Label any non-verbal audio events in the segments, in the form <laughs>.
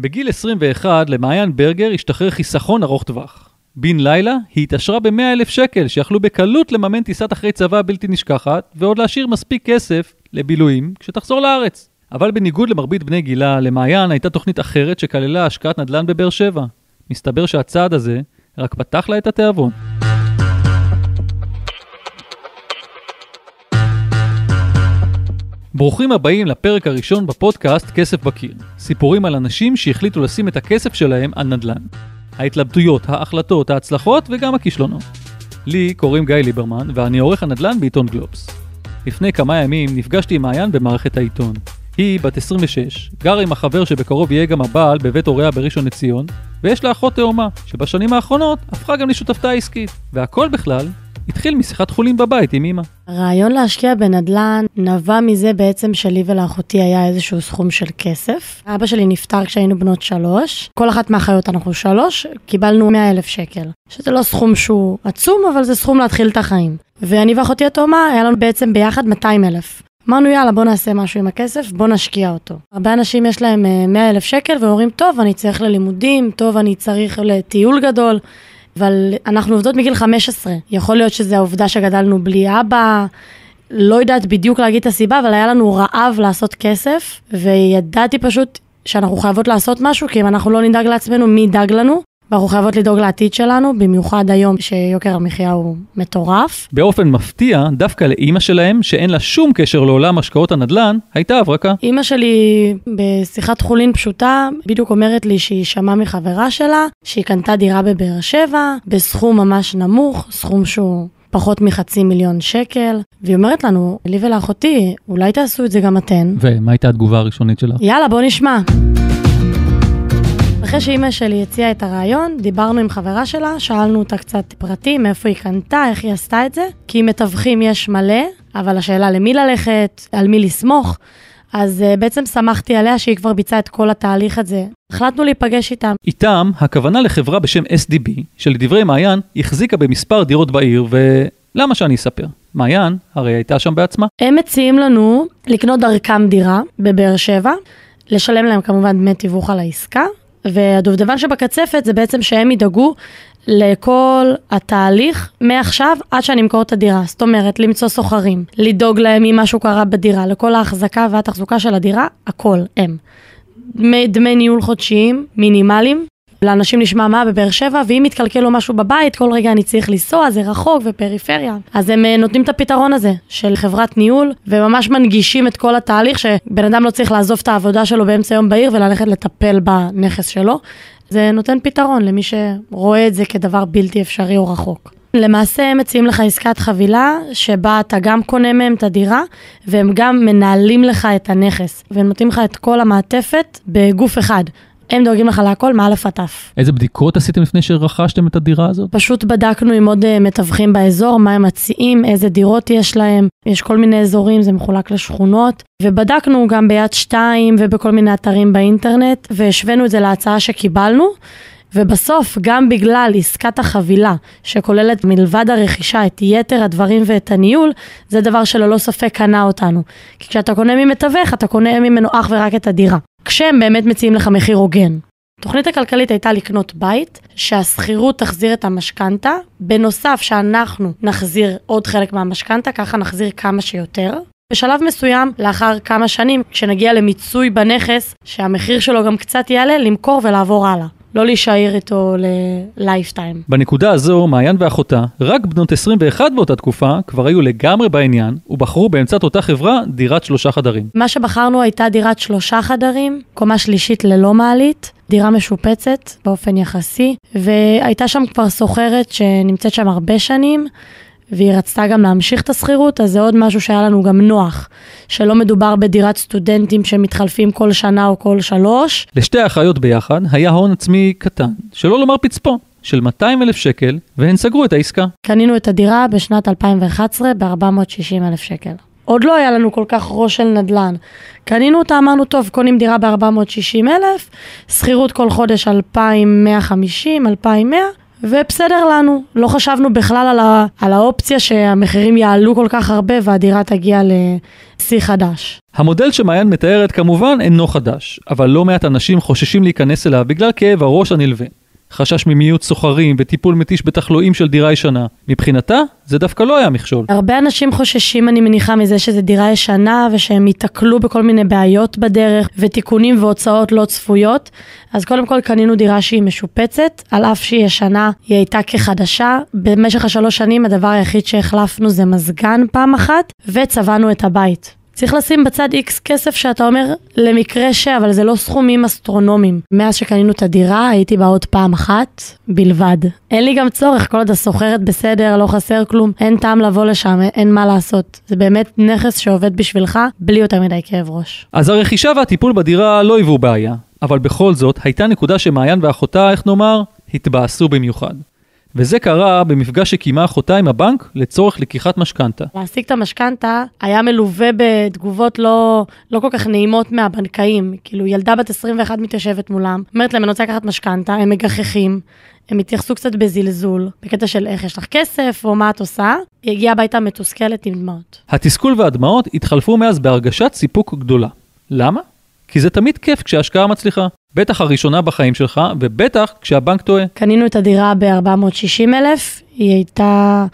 בגיל 21 למעיין ברגר השתחרר חיסכון ארוך טווח. בן לילה היא התעשרה ב-100 אלף שקל שיכלו בקלות לממן טיסת אחרי צבא בלתי נשכחת ועוד להשאיר מספיק כסף לבילויים כשתחזור לארץ. אבל בניגוד למרבית בני גילה, למעיין הייתה תוכנית אחרת שכללה השקעת נדל"ן בבאר שבע. מסתבר שהצעד הזה רק פתח לה את התיאבון. ברוכים הבאים לפרק הראשון בפודקאסט כסף בקיר. סיפורים על אנשים שהחליטו לשים את הכסף שלהם על נדל"ן. ההתלבטויות, ההחלטות, ההצלחות וגם הכישלונות. לי קוראים גיא ליברמן ואני עורך הנדל"ן בעיתון גלובס. לפני כמה ימים נפגשתי עם מעיין במערכת העיתון. היא בת 26, גרה עם החבר שבקרוב יהיה גם הבעל בבית הוריה בראשון לציון, ויש לה אחות תאומה, שבשנים האחרונות הפכה גם לשותפתה עסקית. והכל בכלל התחיל משיחת חולין בבית עם אמא. הרעיון להשקיע בנדל"ן נבע מזה בעצם שלי ולאחותי היה איזשהו סכום של כסף. אבא שלי נפטר כשהיינו בנות שלוש, כל אחת מהאחיות אנחנו שלוש, קיבלנו 100 אלף שקל. שזה לא סכום שהוא עצום, אבל זה סכום להתחיל את החיים. ואני ואחותי התאומה, היה לנו בעצם ביחד 200 אלף. אמרנו יאללה בוא נעשה משהו עם הכסף, בוא נשקיע אותו. הרבה אנשים יש להם 100 אלף שקל ואומרים טוב אני צריך ללימודים, טוב אני צריך לטיול גדול. אבל אנחנו עובדות מגיל 15. יכול להיות שזה העובדה שגדלנו בלי אבא, לא יודעת בדיוק להגיד את הסיבה, אבל היה לנו רעב לעשות כסף, וידעתי פשוט שאנחנו חייבות לעשות משהו, כי אם אנחנו לא נדאג לעצמנו, מי ידאג לנו? ואנחנו חייבות לדאוג לעתיד שלנו, במיוחד היום שיוקר המחיה הוא מטורף. באופן מפתיע, דווקא לאימא שלהם, שאין לה שום קשר לעולם השקעות הנדל"ן, הייתה הברקה. אימא שלי, בשיחת חולין פשוטה, בדיוק אומרת לי שהיא שמעה מחברה שלה, שהיא קנתה דירה בבאר שבע, בסכום ממש נמוך, סכום שהוא פחות מחצי מיליון שקל, והיא אומרת לנו, לי ולאחותי, אולי תעשו את זה גם אתן. ומה הייתה התגובה הראשונית שלך? יאללה, בוא נשמע. אחרי שאימא שלי הציעה את הרעיון, דיברנו עם חברה שלה, שאלנו אותה קצת פרטים, מאיפה היא קנתה, איך היא עשתה את זה, כי מתווכים יש מלא, אבל השאלה למי ללכת, על מי לסמוך, אז uh, בעצם שמחתי עליה שהיא כבר ביצעה את כל התהליך הזה. החלטנו להיפגש איתם. איתם, הכוונה לחברה בשם SDB, שלדברי מעיין, החזיקה במספר דירות בעיר, ולמה שאני אספר? מעיין, הרי הייתה שם בעצמה. הם מציעים לנו לקנות דרכם דירה בבאר שבע, לשלם להם כמובן דמי תיווך על העסקה, והדובדבן שבקצפת זה בעצם שהם ידאגו לכל התהליך מעכשיו עד שאני אמכור את הדירה. זאת אומרת, למצוא סוחרים, לדאוג להם אם משהו קרה בדירה, לכל ההחזקה והתחזוקה של הדירה, הכל הם. דמי, ניהול חודשיים מינימליים. לאנשים נשמע מה בבאר שבע, ואם מתקלקל לו משהו בבית, כל רגע אני צריך לנסוע, זה רחוק ופריפריה. אז הם נותנים את הפתרון הזה של חברת ניהול, וממש מנגישים את כל התהליך, שבן אדם לא צריך לעזוב את העבודה שלו באמצע יום בעיר וללכת לטפל בנכס שלו. זה נותן פתרון למי שרואה את זה כדבר בלתי אפשרי או רחוק. למעשה הם מציעים לך עסקת חבילה שבה אתה גם קונה מהם את הדירה והם גם מנהלים לך את הנכס והם נותנים לך את כל המעטפת בגוף אחד. הם דואגים לך להכל עד תף. איזה בדיקות עשיתם לפני שרכשתם את הדירה הזאת? פשוט בדקנו עם עוד uh, מתווכים באזור, מה הם מציעים, איזה דירות יש להם. יש כל מיני אזורים, זה מחולק לשכונות. ובדקנו גם ביד שתיים ובכל מיני אתרים באינטרנט, והשווינו את זה להצעה שקיבלנו. ובסוף, גם בגלל עסקת החבילה, שכוללת מלבד הרכישה את יתר הדברים ואת הניהול, זה דבר שללא ספק קנה אותנו. כי כשאתה קונה ממתווך, אתה קונה ממנו אך ורק את הדירה. כשהם באמת מציעים לך מחיר הוגן. התוכנית הכלכלית הייתה לקנות בית, שהשכירות תחזיר את המשכנתה, בנוסף שאנחנו נחזיר עוד חלק מהמשכנתה, ככה נחזיר כמה שיותר. בשלב מסוים, לאחר כמה שנים, כשנגיע למיצוי בנכס, שהמחיר שלו גם קצת יעלה, למכור ולעבור הלאה. לא להישאר איתו ללייפטיים. בנקודה הזו, מעיין ואחותה, רק בנות 21 באותה תקופה, כבר היו לגמרי בעניין, ובחרו באמצעות אותה חברה דירת שלושה חדרים. מה שבחרנו הייתה דירת שלושה חדרים, קומה שלישית ללא מעלית, דירה משופצת באופן יחסי, והייתה שם כבר סוחרת שנמצאת שם הרבה שנים. והיא רצתה גם להמשיך את השכירות, אז זה עוד משהו שהיה לנו גם נוח, שלא מדובר בדירת סטודנטים שמתחלפים כל שנה או כל שלוש. לשתי האחיות ביחד היה הון עצמי קטן, שלא לומר פצפון. של 200 אלף שקל, והן סגרו את העסקה. קנינו את הדירה בשנת 2011 ב-460 אלף שקל. עוד לא היה לנו כל כך ראש של נדל"ן. קנינו אותה, אמרנו, טוב, קונים דירה ב-460 אלף, שכירות כל חודש 2,150, 2,100, ובסדר לנו. לא חשבנו בכלל על, ה, על האופציה שהמחירים יעלו כל כך הרבה והדירה תגיע לשיא חדש. המודל שמעיין מתארת כמובן אינו חדש, אבל לא מעט אנשים חוששים להיכנס אליו בגלל כאב הראש הנלווה. חשש ממיעוט סוחרים וטיפול מתיש בתחלואים של דירה ישנה. מבחינתה, זה דווקא לא היה מכשול. הרבה אנשים חוששים, אני מניחה, מזה שזו דירה ישנה ושהם ייתקלו בכל מיני בעיות בדרך ותיקונים והוצאות לא צפויות. אז קודם כל קנינו דירה שהיא משופצת, על אף שהיא ישנה, היא הייתה כחדשה. במשך השלוש שנים הדבר היחיד שהחלפנו זה מזגן פעם אחת, וצבענו את הבית. צריך לשים בצד איקס כסף שאתה אומר למקרה ש, אבל זה לא סכומים אסטרונומיים. מאז שקנינו את הדירה הייתי בה עוד פעם אחת בלבד. אין לי גם צורך, כל עוד הסוחרת בסדר, לא חסר כלום, אין טעם לבוא לשם, אין מה לעשות. זה באמת נכס שעובד בשבילך בלי יותר מדי כאב ראש. אז הרכישה והטיפול בדירה לא היוו בעיה, אבל בכל זאת הייתה נקודה שמעיין ואחותה, איך נאמר, התבאסו במיוחד. וזה קרה במפגש שקיימה אחותה עם הבנק לצורך לקיחת משכנתה. להשיג את המשכנתה היה מלווה בתגובות לא, לא כל כך נעימות מהבנקאים. כאילו, ילדה בת 21 מתיישבת מולם, אומרת להם, אני רוצה לקחת משכנתה, הם מגחכים. הם התייחסו קצת בזלזול, בקטע של איך יש לך כסף, או מה את עושה. היא הגיעה הביתה מתוסכלת עם דמעות. התסכול והדמעות התחלפו מאז בהרגשת סיפוק גדולה. למה? כי זה תמיד כיף כשההשקעה מצליחה. בטח הראשונה בחיים שלך, ובטח כשהבנק טועה. קנינו את הדירה ב-460 אלף, היא הייתה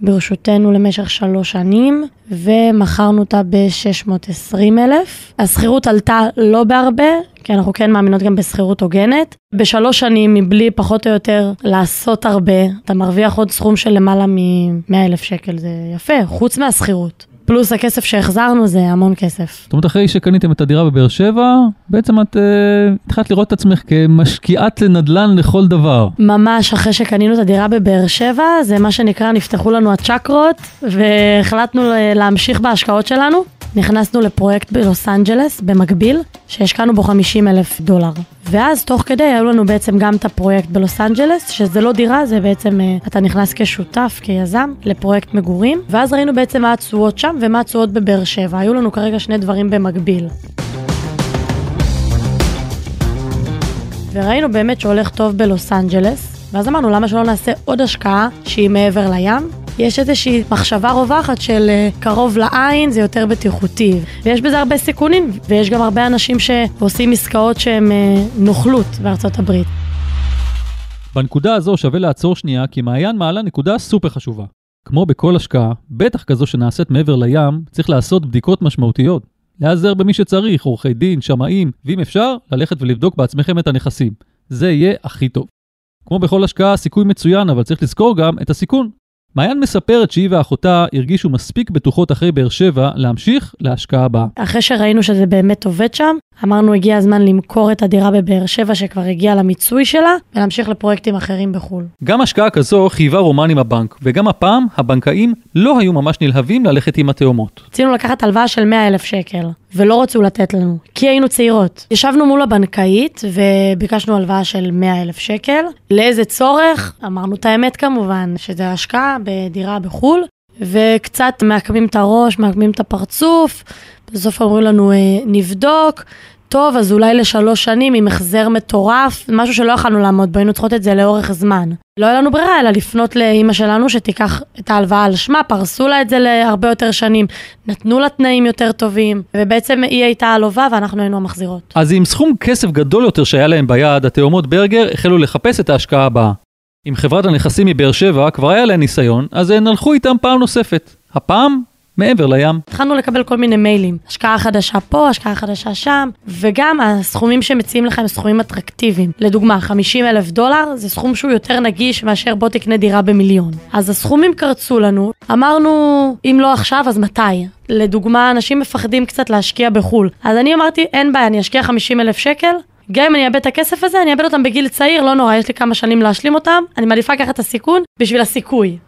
ברשותנו למשך שלוש שנים, ומכרנו אותה ב-620 אלף. השכירות עלתה לא בהרבה, כי אנחנו כן מאמינות גם בשכירות הוגנת. בשלוש שנים, מבלי פחות או יותר לעשות הרבה, אתה מרוויח עוד סכום של למעלה מ-100 אלף שקל, זה יפה, חוץ מהשכירות. פלוס הכסף שהחזרנו זה המון כסף. זאת אומרת, אחרי שקניתם את הדירה בבאר שבע, בעצם את uh, התחלת לראות את עצמך כמשקיעת נדל"ן לכל דבר. ממש אחרי שקנינו את הדירה בבאר שבע, זה מה שנקרא, נפתחו לנו הצ'קרות, והחלטנו להמשיך בהשקעות שלנו. נכנסנו לפרויקט בלוס אנג'לס, במקביל, שהשקענו בו 50 אלף דולר. ואז תוך כדי היו לנו בעצם גם את הפרויקט בלוס אנג'לס, שזה לא דירה, זה בעצם, אה, אתה נכנס כשותף, כיזם, לפרויקט מגורים, ואז ראינו בעצם מה התשואות שם ומה התשואות בבאר שבע. היו לנו כרגע שני דברים במקביל. וראינו באמת שהולך טוב בלוס אנג'לס, ואז אמרנו למה שלא נעשה עוד השקעה שהיא מעבר לים, יש איזושהי מחשבה רווחת של אה, קרוב לעין זה יותר בטיחותי. ויש בזה הרבה סיכונים, ויש גם הרבה אנשים שעושים עסקאות שהן אה, נוכלות בארצות הברית. בנקודה הזו שווה לעצור שנייה, כי מעיין מעלה נקודה סופר חשובה. כמו בכל השקעה, בטח כזו שנעשית מעבר לים, צריך לעשות בדיקות משמעותיות. להיעזר במי שצריך, עורכי דין, שמאים, ואם אפשר, ללכת ולבדוק בעצמכם את הנכסים. זה יהיה הכי טוב. כמו בכל השקעה, סיכוי מצוין, אבל צריך לזכור גם את הסיכון. מעיין מספרת שהיא ואחותה הרגישו מספיק בטוחות אחרי באר שבע להמשיך להשקעה הבאה. אחרי שראינו שזה באמת עובד שם, אמרנו הגיע הזמן למכור את הדירה בבאר שבע שכבר הגיעה למיצוי שלה, ולהמשיך לפרויקטים אחרים בחו"ל. גם השקעה כזו חייבה רומן עם הבנק, וגם הפעם הבנקאים לא היו ממש נלהבים ללכת עם התאומות. רצינו לקחת הלוואה של 100 אלף שקל, ולא רצו לתת לנו, כי היינו צעירות. ישבנו מול הבנקאית וביקשנו הלוואה של 100 אלף שקל. לאיזה צורך? אמרנו את האמת כמובן, שזה השקעה בדירה בחו"ל, וקצת מעקמים את הראש, מעקמים את הפרצוף, בסוף אומרים לנו, אה, נבדוק, טוב, אז אולי לשלוש שנים עם החזר מטורף, משהו שלא יכולנו לעמוד בו, היינו צריכות את זה לאורך זמן. לא היה לנו ברירה אלא לפנות לאימא שלנו שתיקח את ההלוואה על שמה, פרסו לה את זה להרבה יותר שנים, נתנו לה תנאים יותר טובים, ובעצם היא הייתה הלווה ואנחנו היינו המחזירות. אז עם סכום כסף גדול יותר שהיה להם ביד, התאומות ברגר החלו לחפש את ההשקעה הבאה. עם חברת הנכסים מבאר שבע כבר היה להם ניסיון, אז הן הלכו איתם פעם נוספת. הפעם מעבר לים. התחלנו לקבל כל מיני מיילים, השקעה חדשה פה, השקעה חדשה שם, וגם הסכומים שמציעים לך הם סכומים אטרקטיביים. לדוגמה, 50 אלף דולר זה סכום שהוא יותר נגיש מאשר בוא תקנה דירה במיליון. אז הסכומים קרצו לנו, אמרנו, אם לא עכשיו, אז מתי? לדוגמה, אנשים מפחדים קצת להשקיע בחו"ל. אז אני אמרתי, אין בעיה, אני אשקיע 50 אלף שקל, גם אם אני אאבד את הכסף הזה, אני אאבד אותם בגיל צעיר, לא נורא, יש לי כמה שנים להשלים אותם, אני מעדיפה לקחת את הסיכון בשביל הסיכוי.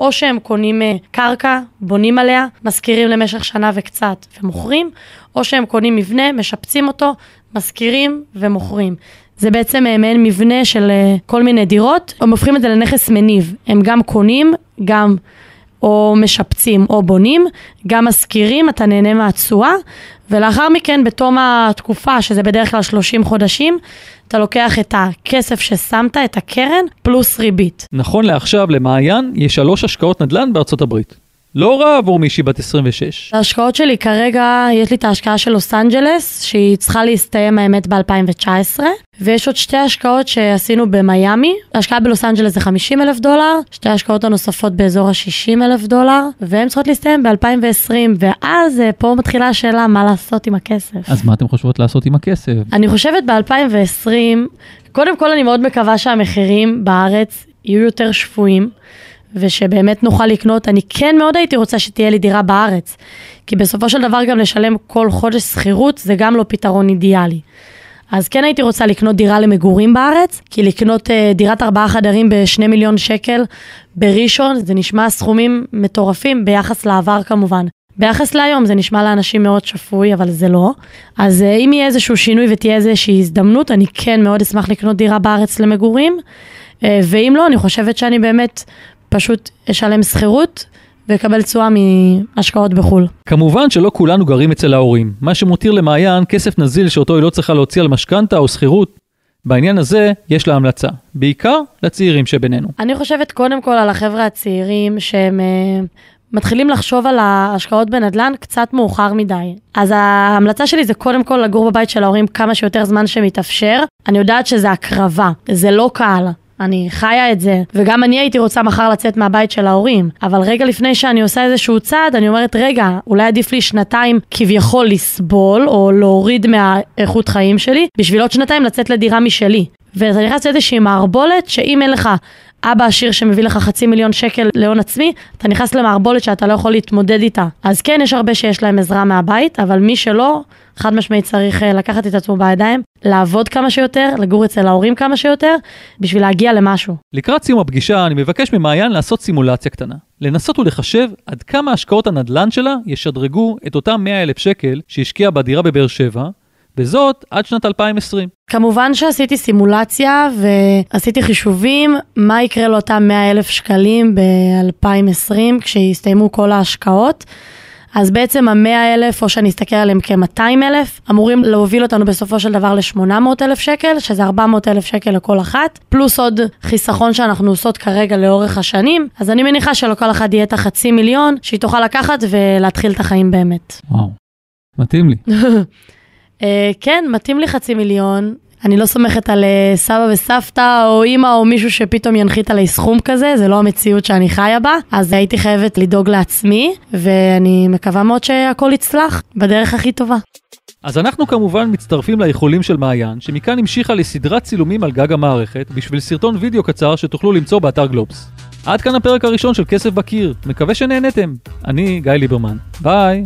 או שהם קונים אה, קרקע, בונים עליה, משכירים למשך שנה וקצת ומוכרים, או שהם קונים מבנה, משפצים אותו, משכירים ומוכרים. זה בעצם אה, מעין מבנה של אה, כל מיני דירות, הם הופכים את זה לנכס מניב. הם גם קונים, גם או משפצים או בונים, גם משכירים, אתה נהנה מהתשואה, ולאחר מכן, בתום התקופה, שזה בדרך כלל 30 חודשים, אתה לוקח את הכסף ששמת, את הקרן, פלוס ריבית. נכון לעכשיו, למעיין יש שלוש השקעות נדל"ן בארצות הברית. לא רע עבור מישהי בת 26. ההשקעות שלי כרגע, יש לי את ההשקעה של לוס אנג'לס, שהיא צריכה להסתיים האמת ב-2019, ויש עוד שתי השקעות שעשינו במיאמי, ההשקעה בלוס אנג'לס זה 50 אלף דולר, שתי ההשקעות הנוספות באזור ה-60 אלף דולר, והן צריכות להסתיים ב-2020, ואז אה, פה מתחילה השאלה מה לעשות עם הכסף. אז מה אתם חושבות לעשות עם הכסף? אני חושבת ב-2020, קודם כל אני מאוד מקווה שהמחירים בארץ יהיו יותר שפויים. ושבאמת נוכל לקנות, אני כן מאוד הייתי רוצה שתהיה לי דירה בארץ. כי בסופו של דבר גם לשלם כל חודש שכירות זה גם לא פתרון אידיאלי. אז כן הייתי רוצה לקנות דירה למגורים בארץ, כי לקנות uh, דירת ארבעה חדרים בשני מיליון שקל בראשון, זה נשמע סכומים מטורפים ביחס לעבר כמובן. ביחס להיום זה נשמע לאנשים מאוד שפוי, אבל זה לא. אז uh, אם יהיה איזשהו שינוי ותהיה איזושהי הזדמנות, אני כן מאוד אשמח לקנות דירה בארץ למגורים. Uh, ואם לא, אני חושבת שאני באמת פשוט אשלם שכירות ואקבל תשואה מהשקעות בחו"ל. כמובן שלא כולנו גרים אצל ההורים, מה שמותיר למעיין כסף נזיל שאותו היא לא צריכה להוציא על משכנתה או שכירות. בעניין הזה יש לה המלצה, בעיקר לצעירים שבינינו. אני חושבת קודם כל על החבר'ה הצעירים שהם uh, מתחילים לחשוב על ההשקעות בנדל"ן קצת מאוחר מדי. אז ההמלצה שלי זה קודם כל לגור בבית של ההורים כמה שיותר זמן שמתאפשר. אני יודעת שזה הקרבה, זה לא קל. אני חיה את זה, וגם אני הייתי רוצה מחר לצאת מהבית של ההורים, אבל רגע לפני שאני עושה איזשהו צעד, אני אומרת, רגע, אולי עדיף לי שנתיים כביכול לסבול, או להוריד מהאיכות חיים שלי, בשביל עוד שנתיים לצאת לדירה משלי. ואתה נכנס לאיזושהי מערבולת, שאם אין לך אבא עשיר שמביא לך חצי מיליון שקל להון עצמי, אתה נכנס למערבולת שאתה לא יכול להתמודד איתה. אז כן, יש הרבה שיש להם עזרה מהבית, אבל מי שלא, חד משמעית צריך אה, לקחת את עצמו בידיים, לעבוד כמה שיותר, לגור אצל ההורים כמה שיותר, בשביל להגיע למשהו. לקראת סיום הפגישה, אני מבקש ממעיין לעשות סימולציה קטנה. לנסות ולחשב עד כמה השקעות הנדל"ן שלה ישדרגו את אותם 100 אלף שקל שהשקיעה בדירה בבאר שבע, וזאת עד שנת 2020. כמובן שעשיתי סימולציה ועשיתי חישובים מה יקרה לאותם 100 אלף שקלים ב-2020 כשיסתיימו כל ההשקעות. אז בעצם המאה אלף, או שאני אסתכל עליהם כ-200 אלף, אמורים להוביל אותנו בסופו של דבר ל-800 אלף שקל, שזה 400 אלף שקל לכל אחת, פלוס עוד חיסכון שאנחנו עושות כרגע לאורך השנים, אז אני מניחה שלכל אחת יהיה את החצי מיליון, שהיא תוכל לקחת ולהתחיל את החיים באמת. וואו, מתאים לי. uh, <laughs> כן, מתאים לי חצי מיליון. אני לא סומכת על uh, סבא וסבתא או אימא או מישהו שפתאום ינחית עלי סכום כזה, זה לא המציאות שאני חיה בה, אז הייתי חייבת לדאוג לעצמי, ואני מקווה מאוד שהכל יצלח בדרך הכי טובה. אז אנחנו כמובן מצטרפים לאיחולים של מעיין, שמכאן המשיכה לסדרת צילומים על גג המערכת, בשביל סרטון וידאו קצר שתוכלו למצוא באתר גלובס. עד כאן הפרק הראשון של כסף בקיר, מקווה שנהנתם. אני גיא ליברמן, ביי.